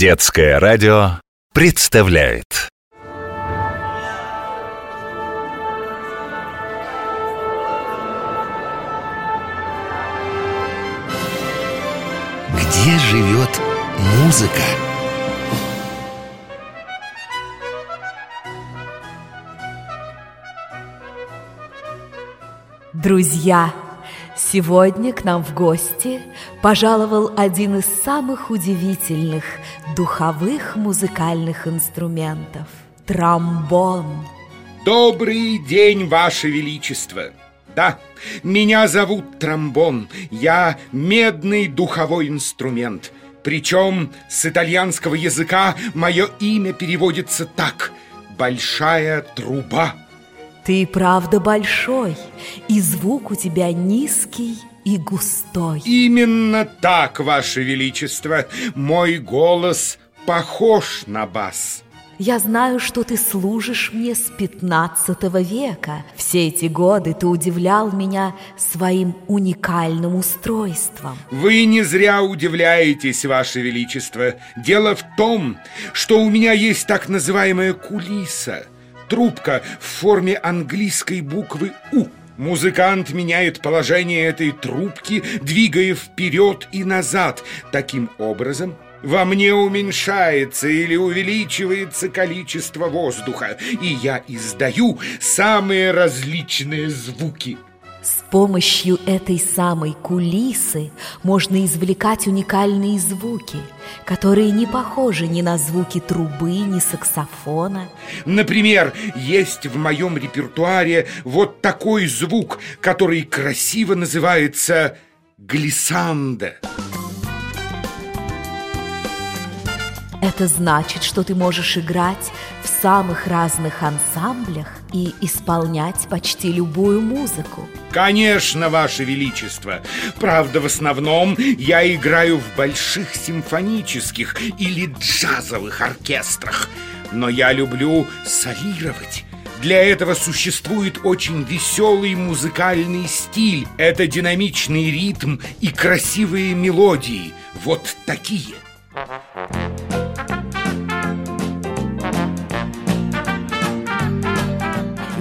Детское радио представляет Где живет музыка? Друзья, сегодня к нам в гости пожаловал один из самых удивительных духовых музыкальных инструментов – тромбон. Добрый день, Ваше Величество! Да, меня зовут тромбон, я медный духовой инструмент. Причем с итальянского языка мое имя переводится так – «большая труба». Ты правда большой, и звук у тебя низкий и густой. Именно так, Ваше Величество, мой голос похож на бас. Я знаю, что ты служишь мне с 15 века. Все эти годы ты удивлял меня своим уникальным устройством. Вы не зря удивляетесь, Ваше Величество. Дело в том, что у меня есть так называемая кулиса. Трубка в форме английской буквы «У». Музыкант меняет положение этой трубки, двигая вперед и назад. Таким образом, во мне уменьшается или увеличивается количество воздуха, и я издаю самые различные звуки. С помощью этой самой кулисы можно извлекать уникальные звуки, которые не похожи ни на звуки трубы, ни саксофона. Например, есть в моем репертуаре вот такой звук, который красиво называется глиссанда. Это значит, что ты можешь играть в самых разных ансамблях и исполнять почти любую музыку. Конечно, Ваше Величество. Правда, в основном я играю в больших симфонических или джазовых оркестрах. Но я люблю солировать. Для этого существует очень веселый музыкальный стиль. Это динамичный ритм и красивые мелодии. Вот такие.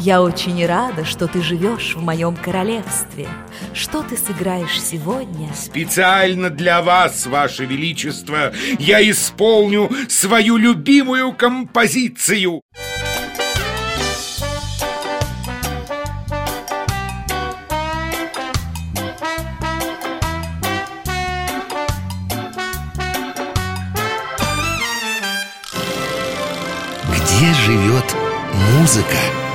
Я очень рада, что ты живешь в моем королевстве. Что ты сыграешь сегодня? Специально для вас, Ваше Величество, я исполню свою любимую композицию. Где живет музыка?